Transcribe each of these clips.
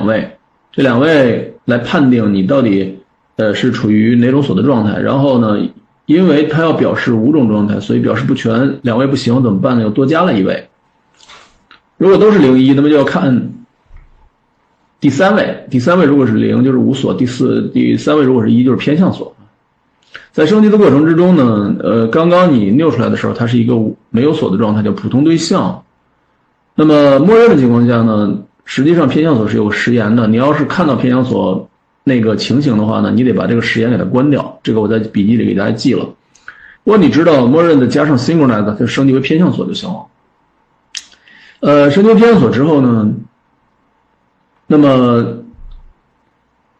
两位，这两位来判定你到底呃是处于哪种锁的状态。然后呢，因为它要表示五种状态，所以表示不全，两位不行怎么办呢？又多加了一位。如果都是零一，那么就要看第三位。第三位如果是零，就是无锁；第四、第三位如果是一，就是偏向锁。在升级的过程之中呢，呃，刚刚你拗出来的时候，它是一个没有锁的状态，叫普通对象。那么默认的情况下呢，实际上偏向锁是有时延的。你要是看到偏向锁那个情形的话呢，你得把这个时延给它关掉。这个我在笔记里给大家记了。如果你知道默认的加上 synchronize，就升级为偏向锁就行了。呃，升级偏向锁之后呢，那么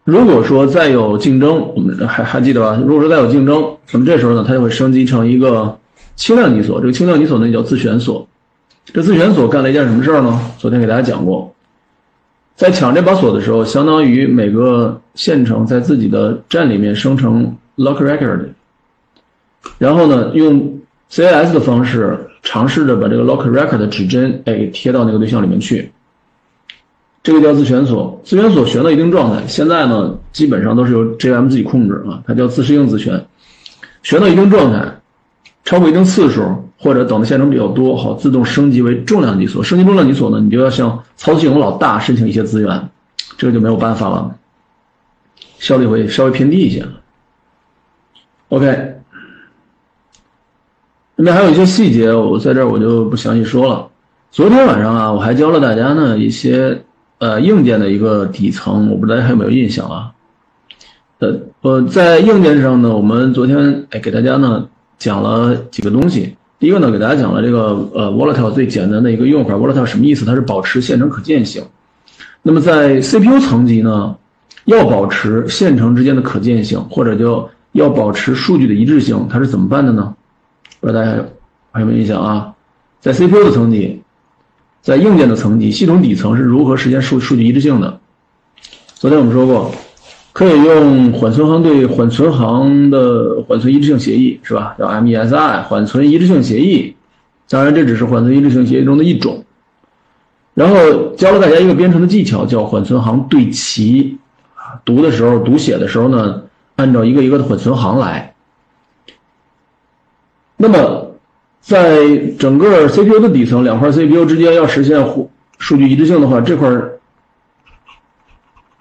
如果说再有竞争，我们还还记得吧？如果说再有竞争，那么这时候呢，它就会升级成一个轻量级锁。这个轻量级锁呢叫自选锁。这自选锁干了一件什么事儿呢？昨天给大家讲过，在抢这把锁的时候，相当于每个县城在自己的站里面生成 lock record，然后呢，用 CAS 的方式。尝试着把这个 lock record 的指针哎贴到那个对象里面去，这个叫自选锁。自选锁旋到一定状态，现在呢基本上都是由 JM 自己控制啊，它叫自适应自旋，旋到一定状态，超过一定次数或者等的线程比较多，好自动升级为重量级锁。升级重量级锁呢，你就要向操作系统老大申请一些资源，这个就没有办法了，效率会稍微偏低一些。OK。那边还有一些细节，我在这儿我就不详细说了。昨天晚上啊，我还教了大家呢一些呃硬件的一个底层，我不知道大家还有没有印象啊？呃呃，在硬件上呢，我们昨天哎给大家呢讲了几个东西。第一个呢，给大家讲了这个呃 volatile 最简单的一个用法，volatile 什么意思？它是保持线程可见性。那么在 CPU 层级呢，要保持线程之间的可见性，或者叫要保持数据的一致性，它是怎么办的呢？不知道大家还有没有印象啊？在 CPU 的层级，在硬件的层级，系统底层是如何实现数数据一致性的？昨天我们说过，可以用缓存行对缓存行的缓存一致性协议，是吧？叫 MESI 缓存一致性协议。当然，这只是缓存一致性协议中的一种。然后教了大家一个编程的技巧，叫缓存行对齐。啊，读的时候、读写的时候呢，按照一个一个的缓存行来。那么，在整个 CPU 的底层，两块 CPU 之间要实现互数据一致性的话，这块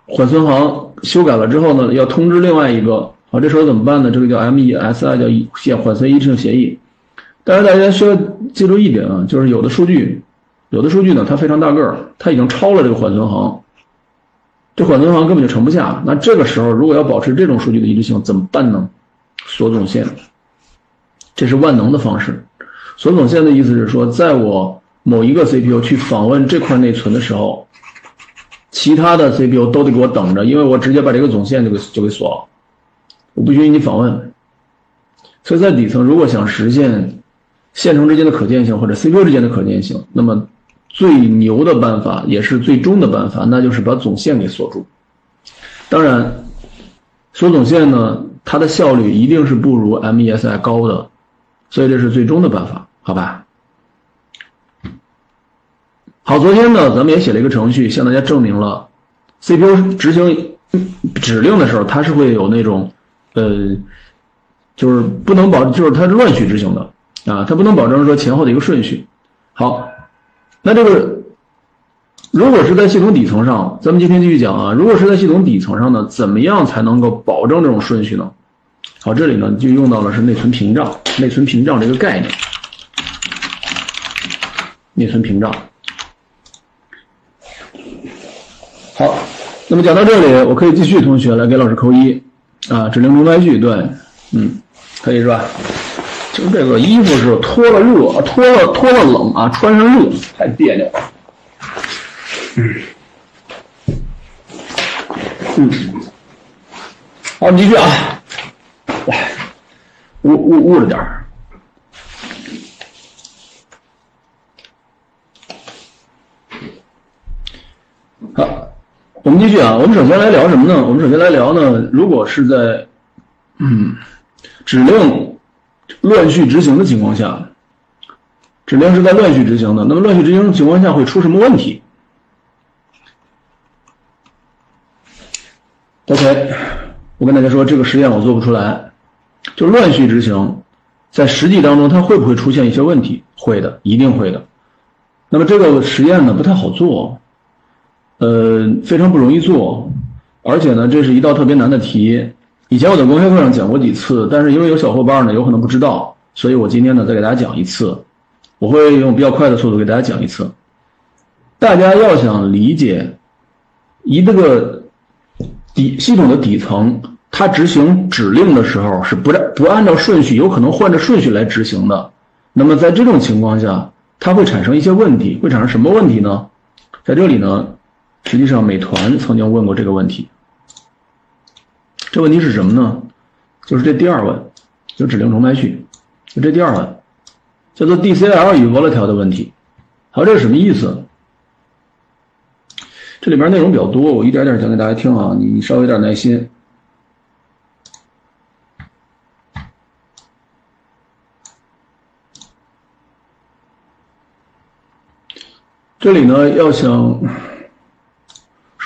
缓存行修改了之后呢，要通知另外一个，好，这时候怎么办呢？这个叫 MESI，叫协缓存一致性协议。但是大家需要记住一点啊，就是有的数据，有的数据呢，它非常大个儿，它已经超了这个缓存行，这缓存行根本就盛不下。那这个时候，如果要保持这种数据的一致性，怎么办呢？锁总线。这是万能的方式。锁总线的意思是说，在我某一个 CPU 去访问这块内存的时候，其他的 CPU 都得给我等着，因为我直接把这个总线就给就给锁了，我不允许你访问。所以在底层，如果想实现线程之间的可见性或者 CPU 之间的可见性，那么最牛的办法也是最终的办法，那就是把总线给锁住。当然，锁总线呢，它的效率一定是不如 MESI 高的。所以这是最终的办法，好吧？好，昨天呢，咱们也写了一个程序，向大家证明了 CPU 执行指令的时候，它是会有那种，呃，就是不能保，就是它是乱序执行的啊，它不能保证说前后的一个顺序。好，那这个如果是在系统底层上，咱们今天继续讲啊，如果是在系统底层上呢，怎么样才能够保证这种顺序呢？好，这里呢就用到了是内存屏障，内存屏障这个概念。内存屏障。那么讲到这里，我可以继续，同学来给老师扣一啊，指令中断句，对，嗯，可以是吧？就这个衣服是脱了热，脱了脱了冷啊，穿上热太别扭。嗯，嗯，好，我们继续啊。来，捂捂捂着点儿。好，我们继续啊。我们首先来聊什么呢？我们首先来聊呢，如果是在嗯指令乱序执行的情况下，指令是在乱序执行的，那么乱序执行情况下会出什么问题？OK，我跟大家说，这个实验我做不出来，就乱序执行，在实际当中它会不会出现一些问题？会的，一定会的。那么这个实验呢不太好做，呃，非常不容易做，而且呢这是一道特别难的题。以前我在公开课上讲过几次，但是因为有小伙伴呢有可能不知道，所以我今天呢再给大家讲一次。我会用比较快的速度给大家讲一次。大家要想理解一这个底系统的底层，它执行指令的时候是不不按照顺序，有可能换着顺序来执行的。那么在这种情况下，它会产生一些问题，会产生什么问题呢？在这里呢，实际上美团曾经问过这个问题。这问题是什么呢？就是这第二问，就指令重排序，就这第二问，叫做 DCL 与 volatile 的问题。好，这是什么意思？这里边内容比较多，我一点点讲给大家听啊，你稍微有点耐心。这里呢，要想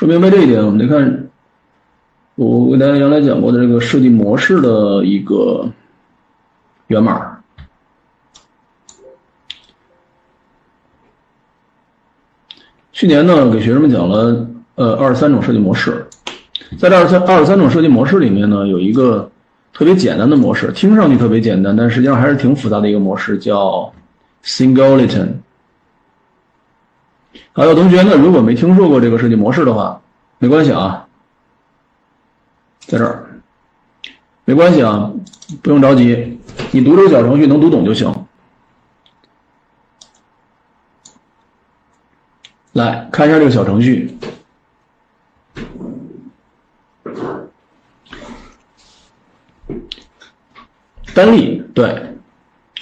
说明白这一点，我们得看我给大家原来讲过的这个设计模式的一个源码。去年呢，给学生们讲了呃二十三种设计模式，在这二十三二十三种设计模式里面呢，有一个特别简单的模式，听上去特别简单，但实际上还是挺复杂的一个模式，叫 Singleton。好，有同学呢，如果没听说过这个设计模式的话，没关系啊，在这儿，没关系啊，不用着急，你读这个小程序能读懂就行。来看一下这个小程序，单例对，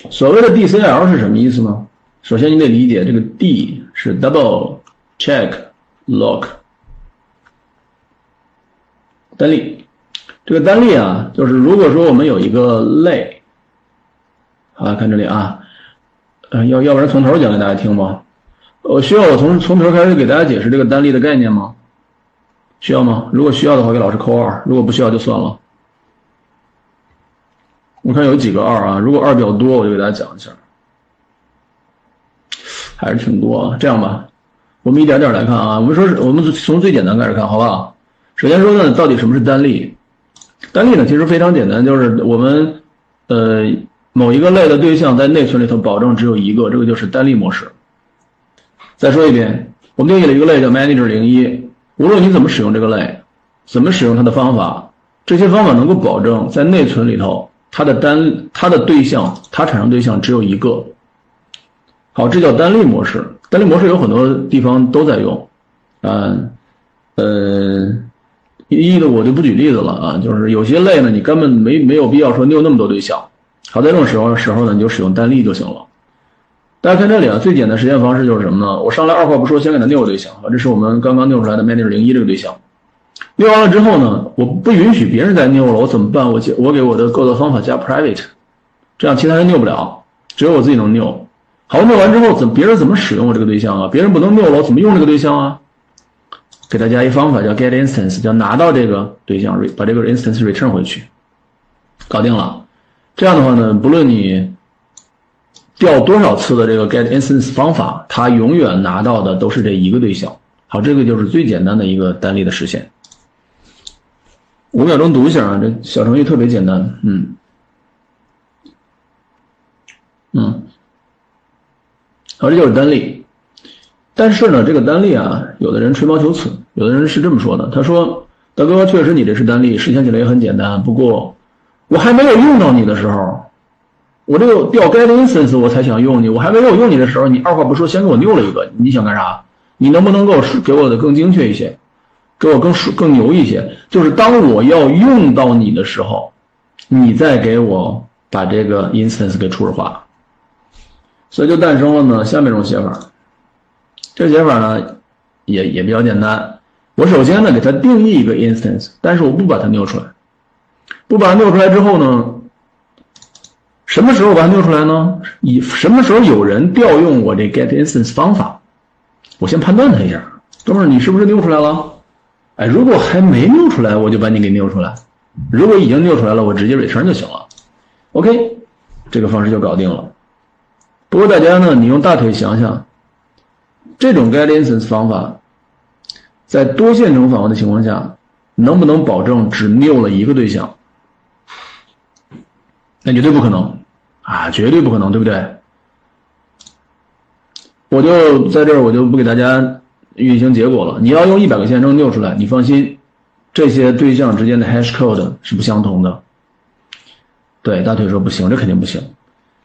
所谓的 DCL 是什么意思呢？首先你得理解这个 D 是 double check lock 单例，这个单例啊，就是如果说我们有一个类，好看这里啊，呃，要要不然从头讲给大家听吧。我需要我从从头开始给大家解释这个单例的概念吗？需要吗？如果需要的话，给老师扣二；如果不需要就算了。我看有几个二啊，如果二比较多，我就给大家讲一下。还是挺多啊，这样吧，我们一点点来看啊。我们说是我们从最简单开始看，好不好？首先说呢，到底什么是单例？单例呢，其实非常简单，就是我们呃某一个类的对象在内存里头保证只有一个，这个就是单例模式。再说一遍，我们定义了一个类叫 manager 零一，无论你怎么使用这个类，怎么使用它的方法，这些方法能够保证在内存里头它的单它的对象它产生对象只有一个。好，这叫单例模式。单例模式有很多地方都在用，啊，呃，一一的我就不举例子了啊。就是有些类呢，你根本没没有必要说你有那么多对象。好，在这种时候时候呢，你就使用单例就行了。大家看这里啊，最简单实现方式就是什么呢？我上来二话不说，先给它拗个对象啊，这是我们刚刚拗出来的 manager 零一这个对象。拗完了之后呢，我不允许别人再拗了，我怎么办？我我给我的构造方法加 private，这样其他人拗不了，只有我自己能拗。好，弄完之后怎别人怎么使用我这个对象啊？别人不能用了，我怎么用这个对象啊？给大家一方法叫 get instance，叫拿到这个对象，把这个 instance return 回去，搞定了。这样的话呢，不论你调多少次的这个 get instance 方法，它永远拿到的都是这一个对象。好，这个就是最简单的一个单例的实现。五秒钟读一下啊，这小程序特别简单，嗯，嗯。好，这就是单例，但是呢，这个单例啊，有的人吹毛求疵，有的人是这么说的，他说：“大哥，确实你这是单例，实现起来也很简单。不过，我还没有用到你的时候，我这个调 get instance 我才想用你，我还没有用你的时候，你二话不说先给我拗了一个，你想干啥？你能不能够给我的更精确一些，给我更更牛一些？就是当我要用到你的时候，你再给我把这个 instance 给初始化。”所以就诞生了呢下面这种写法，这写法呢也也比较简单。我首先呢给它定义一个 instance，但是我不把它拗出来，不把它拗出来之后呢，什么时候把它拗出来呢？以什么时候有人调用我这 get instance 方法？我先判断它一下，哥们儿你是不是拗出来了？哎，如果还没拗出来，我就把你给拗出来；如果已经拗出来了，我直接 return 就行了。OK，这个方式就搞定了。不过大家呢，你用大腿想想，这种 get instance 方法，在多线程访问的情况下，能不能保证只 new 了一个对象？那绝对不可能啊，绝对不可能，对不对？我就在这儿，我就不给大家运行结果了。你要用一百个线程 new 出来，你放心，这些对象之间的 hash code 是不相同的。对，大腿说不行，这肯定不行，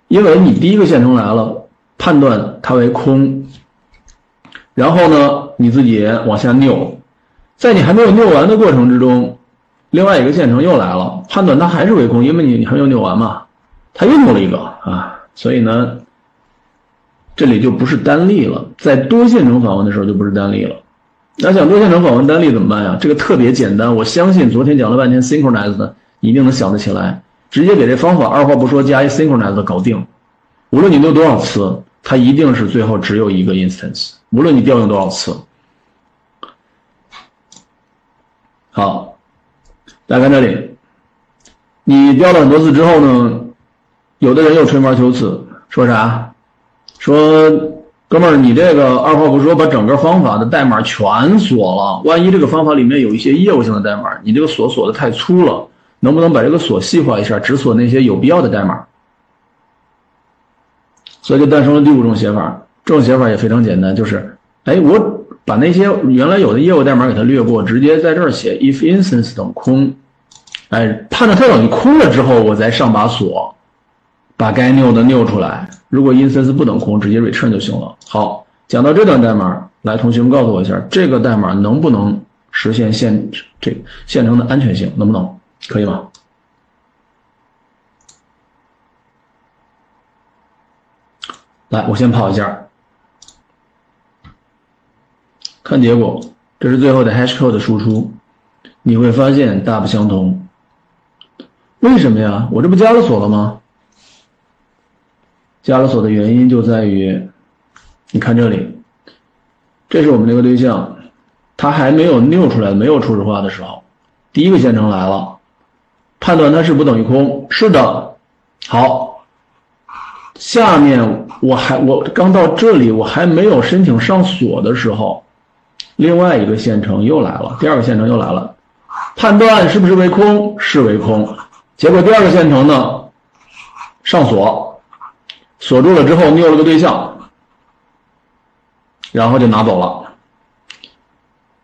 因为你第一个线程来了，判断它为空，然后呢，你自己往下拗，在你还没有拗完的过程之中，另外一个线程又来了，判断它还是为空，因为你你还没有拗完嘛，它又扭了一个啊，所以呢，这里就不是单例了，在多线程访问的时候就不是单例了。那想多线程访问单例怎么办呀？这个特别简单，我相信昨天讲了半天 synchronize 的，一定能想得起来。直接给这方法二话不说加一 synchronize 搞定，无论你溜多少次，它一定是最后只有一个 instance。无论你调用多少次，好，大家看这里，你调了很多次之后呢，有的人又吹毛求疵，说啥？说哥们儿，你这个二话不说把整个方法的代码全锁了，万一这个方法里面有一些业务性的代码，你这个锁锁的太粗了。能不能把这个锁细化一下，只锁那些有必要的代码？所以就诞生了第五种写法。这种写法也非常简单，就是，哎，我把那些原来有的业务代码给它略过，直接在这儿写 if instance 等空，哎，判断它等于空了之后，我再上把锁，把该 new 的 new 出来。如果 instance 不等空，直接 return 就行了。好，讲到这段代码，来，同学们告诉我一下，这个代码能不能实现现这现成的安全性？能不能？可以吗？来，我先跑一下，看结果。这是最后的 hash code 的输出，你会发现大不相同。为什么呀？我这不加了锁了吗？加了锁的原因就在于，你看这里，这是我们这个对象，它还没有 new 出来，没有初始化的时候，第一个线程来了。判断它是不等于空，是的。好，下面我还我刚到这里，我还没有申请上锁的时候，另外一个线程又来了，第二个线程又来了，判断是不是为空，是为空。结果第二个线程呢，上锁，锁住了之后拗了个对象，然后就拿走了。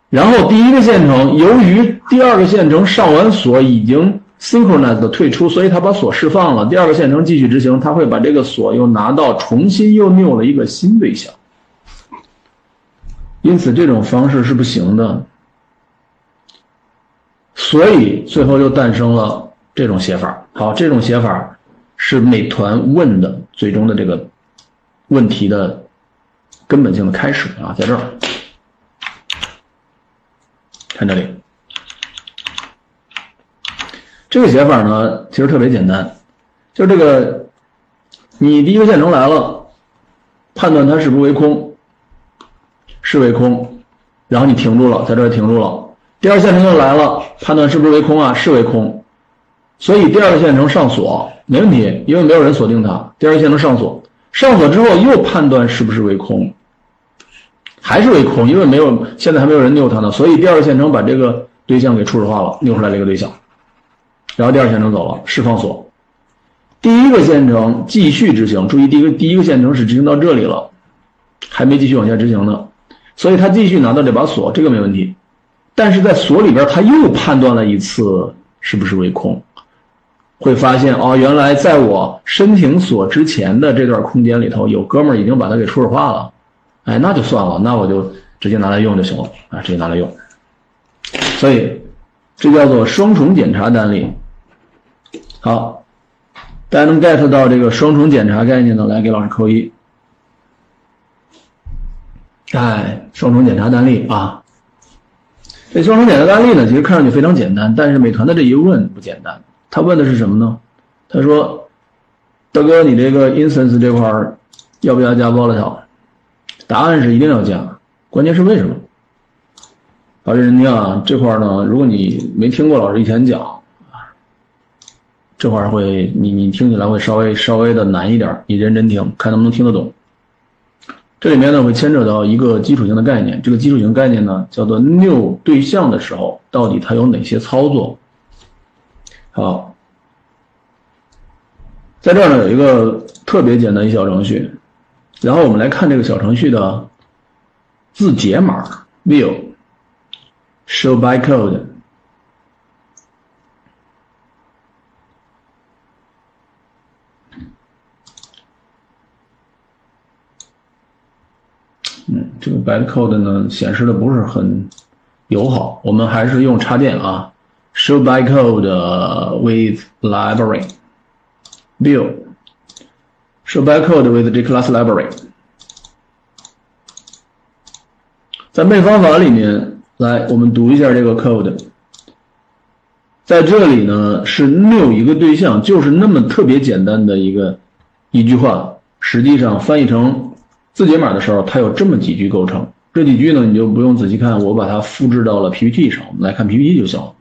然后第一个线程由于第二个线程上完锁已经。Synchronize 的退出，所以他把锁释放了。第二个线程继续执行，他会把这个锁又拿到，重新又 new 了一个新对象。因此这种方式是不行的。所以最后又诞生了这种写法。好，这种写法是美团问的最终的这个问题的根本性的开始啊，在这儿，看这里。这个写法呢，其实特别简单，就这个，你第一个线程来了，判断它是不是为空，是为空，然后你停住了，在这儿停住了。第二线程又来了，判断是不是为空啊，是为空，所以第二个线程上锁没问题，因为没有人锁定它。第二个线程上锁，上锁之后又判断是不是为空，还是为空，因为没有现在还没有人拗它呢，所以第二个线程把这个对象给初始化了，拗出来了一个对象。然后第二线程走了，释放锁，第一个线程继续执行。注意，第一个第一个线程是执行到这里了，还没继续往下执行呢，所以他继续拿到这把锁，这个没问题。但是在锁里边，他又判断了一次是不是为空，会发现哦，原来在我申请锁之前的这段空间里头，有哥们儿已经把它给初始化了。哎，那就算了，那我就直接拿来用就行了啊，直接拿来用。所以这叫做双重检查单例。好，大家能 get 到这个双重检查概念的，来给老师扣一。哎，双重检查单例啊，这双重检查单例呢，其实看上去非常简单，但是美团的这一问不简单。他问的是什么呢？他说：“大哥，你这个 instance 这块儿要不要加 volatile？” 答案是一定要加，关键是为什么？好，认真听啊，这块呢，如果你没听过老师以前讲，这块会你你听起来会稍微稍微的难一点，你认真听，看能不能听得懂。这里面呢会牵扯到一个基础性的概念，这个基础性概念呢叫做 new 对象的时候，到底它有哪些操作？好，在这儿呢有一个特别简单一小程序，然后我们来看这个小程序的字节码 view。Show by code，嗯，这个 by code 呢显示的不是很友好，我们还是用插件啊。Show by code with library view。Show by code with the class library。在背方法里面。来，我们读一下这个 code，在这里呢是 new 一个对象，就是那么特别简单的一个一句话，实际上翻译成字节码的时候，它有这么几句构成。这几句呢，你就不用仔细看，我把它复制到了 PPT 上，我们来看 PPT 就行了。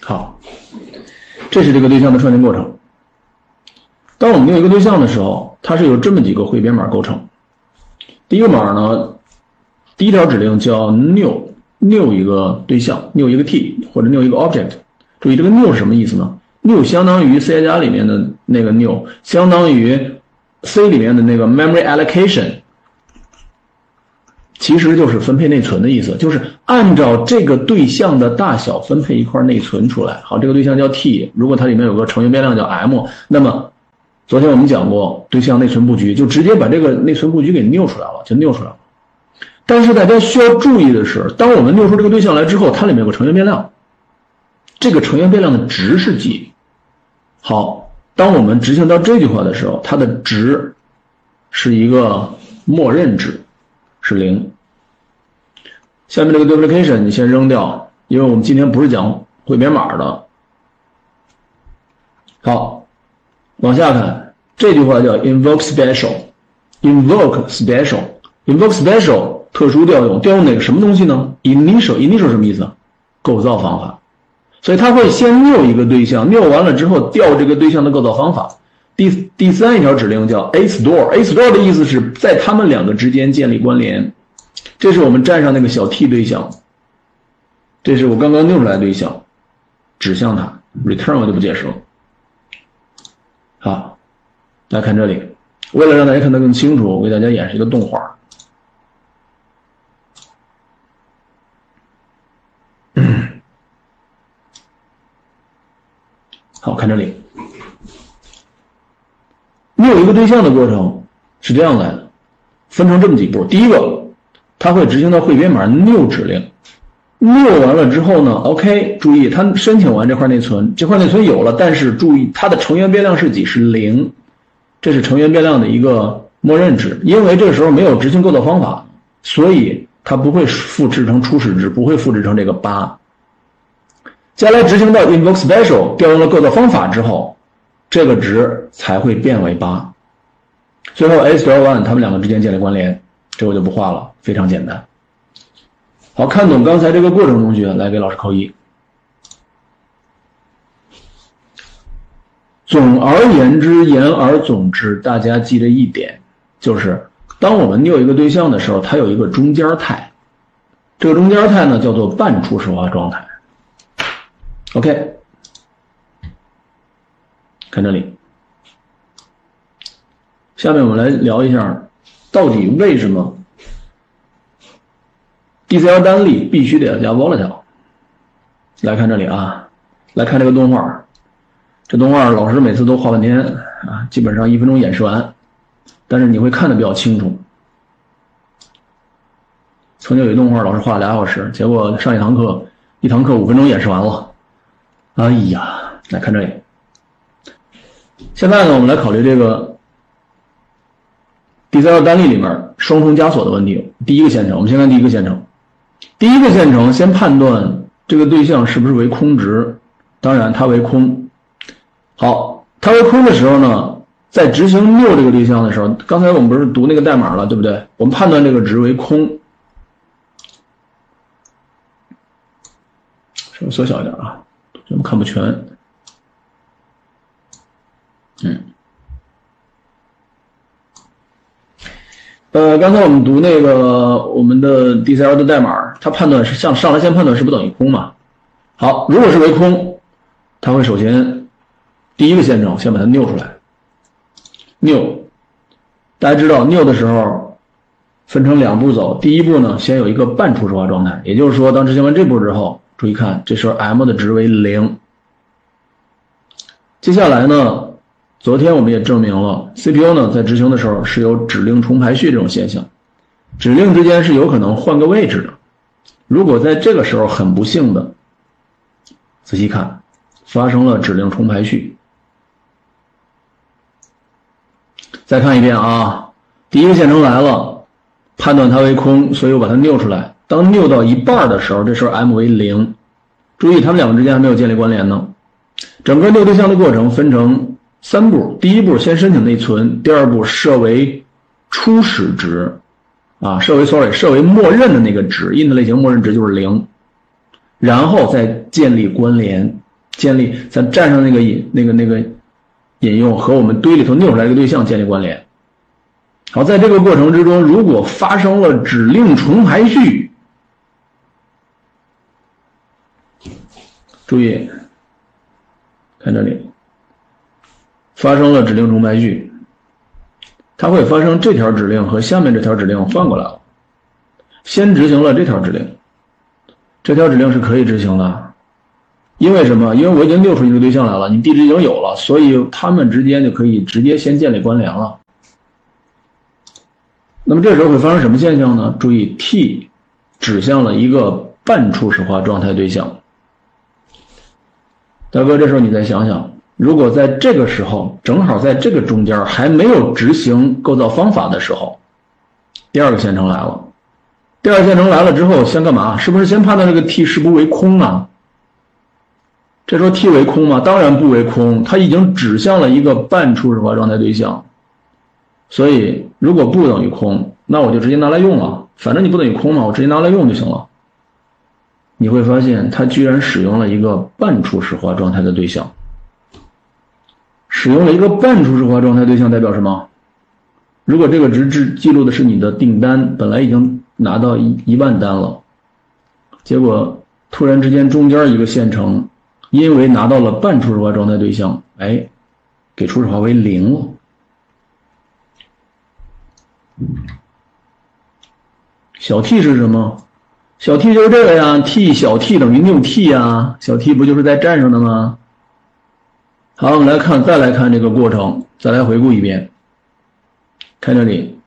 好，这是这个对象的创建过程。当我们有一个对象的时候，它是由这么几个汇编码构成。第一个码呢。第一条指令叫 new new 一个对象，new 一个 t 或者 new 一个 object。注意这个 new 是什么意思呢？new 相当于 C 加里面的那个 new，相当于 C 里面的那个 memory allocation，其实就是分配内存的意思，就是按照这个对象的大小分配一块内存出来。好，这个对象叫 t，如果它里面有个成员变量叫 m，那么昨天我们讲过对象内存布局，就直接把这个内存布局给 new 出来了，就 new 出来了。但是大家需要注意的是，当我们 new 出这个对象来之后，它里面有个成员变量，这个成员变量的值是几？好，当我们执行到这句话的时候，它的值是一个默认值，是零。下面这个 duplication 你先扔掉，因为我们今天不是讲汇编码的。好，往下看，这句话叫 invoke special，invoke special，invoke special。特殊调用，调用哪个什么东西呢？initial，initial 什么意思？构造方法。所以它会先 new 一个对象，new 完了之后调这个对象的构造方法。第第三一条指令叫 a store，a store 的意思是在它们两个之间建立关联。这是我们站上那个小 t 对象，这是我刚刚 new 出来的对象，指向它。return 我就不解释了。好，来看这里，为了让大家看得更清楚，我给大家演示一个动画。好看这里，new 一个对象的过程是这样来的，分成这么几步。第一个，它会执行到汇编码 new 指令，new 完了之后呢，OK，注意它申请完这块内存，这块内存有了，但是注意它的成员变量是几？是零，这是成员变量的一个默认值，因为这个时候没有执行构造方法，所以它不会复制成初始值，不会复制成这个八。将来执行到 invoke special 调用了构造方法之后，这个值才会变为八。最后 a star one 它们两个之间建立关联，这我就不画了，非常简单。好看懂刚才这个过程，同学来给老师扣一。总而言之，言而总之，大家记得一点，就是当我们 new 一个对象的时候，它有一个中间态，这个中间态呢叫做半初始化状态。OK，看这里。下面我们来聊一下，到底为什么 DCL 单例必须得要加 volatile？来看这里啊，来看这个动画。这动画老师每次都画半天啊，基本上一分钟演示完，但是你会看的比较清楚。曾经有一动画，老师画了俩小时，结果上一堂课，一堂课五分钟演示完了。哎呀，来看这里。现在呢，我们来考虑这个第三个单例里面双重枷锁的问题。第一个线程，我们先看第一个线程。第一个线程先判断这个对象是不是为空值，当然它为空。好，它为空的时候呢，在执行六这个对象的时候，刚才我们不是读那个代码了，对不对？我们判断这个值为空。稍微缩小一点啊。咱们看不全。嗯，呃，刚才我们读那个我们的 DCL 的代码，它判断是向上来线判断是不等于空嘛？好，如果是为空，它会首先第一个线程先把它 new 出来。new，，大家知道 new 的时候分成两步走，第一步呢先有一个半初始化状态，也就是说当执行完这步之后，注意看这时候 m 的值为零。接下来呢？昨天我们也证明了，CPU 呢在执行的时候是有指令重排序这种现象，指令之间是有可能换个位置的。如果在这个时候很不幸的，仔细看，发生了指令重排序。再看一遍啊，第一个线程来了，判断它为空，所以我把它拗出来。当拗到一半的时候，这时候 m 为零，注意它们两个之间还没有建立关联呢。整个拗对象的过程分成。三步，第一步先申请内存，第二步设为初始值，啊，设为 sorry，设为默认的那个值，int 类型默认值就是零，然后再建立关联，建立再站上那个引那个那个引用和我们堆里头拗出来一个对象建立关联。好，在这个过程之中，如果发生了指令重排序，注意看这里。发生了指令重排序，它会发生这条指令和下面这条指令换过来了。先执行了这条指令，这条指令是可以执行的，因为什么？因为我已经溜出一个对象来了，你地址已经有了，所以它们之间就可以直接先建立关联了。那么这时候会发生什么现象呢？注意，T 指向了一个半初始化状态对象。大哥，这时候你再想想。如果在这个时候，正好在这个中间还没有执行构造方法的时候，第二个线程来了。第二个线程来了之后，先干嘛？是不是先判断这个 T 是不为空啊？这时候 T 为空吗？当然不为空，它已经指向了一个半初始化状态对象。所以如果不等于空，那我就直接拿来用了。反正你不等于空嘛，我直接拿来用就行了。你会发现，它居然使用了一个半初始化状态的对象。使用了一个半初始化状态对象代表什么？如果这个值记记录的是你的订单，本来已经拿到一一万单了，结果突然之间中间一个线程，因为拿到了半初始化状态对象，哎，给初始化为零了。小 t 是什么？小 t 就是这个呀，t 小 t 等于六 t 呀，小 t 不就是在站上的吗？好，我们来看，再来看这个过程，再来回顾一遍。看这里，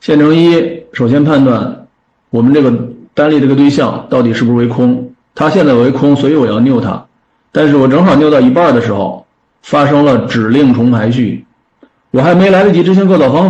线程一首先判断我们这个单例这个对象到底是不是为空，它现在为空，所以我要拗它。但是我正好拗到一半的时候，发生了指令重排序，我还没来得及执行构造方。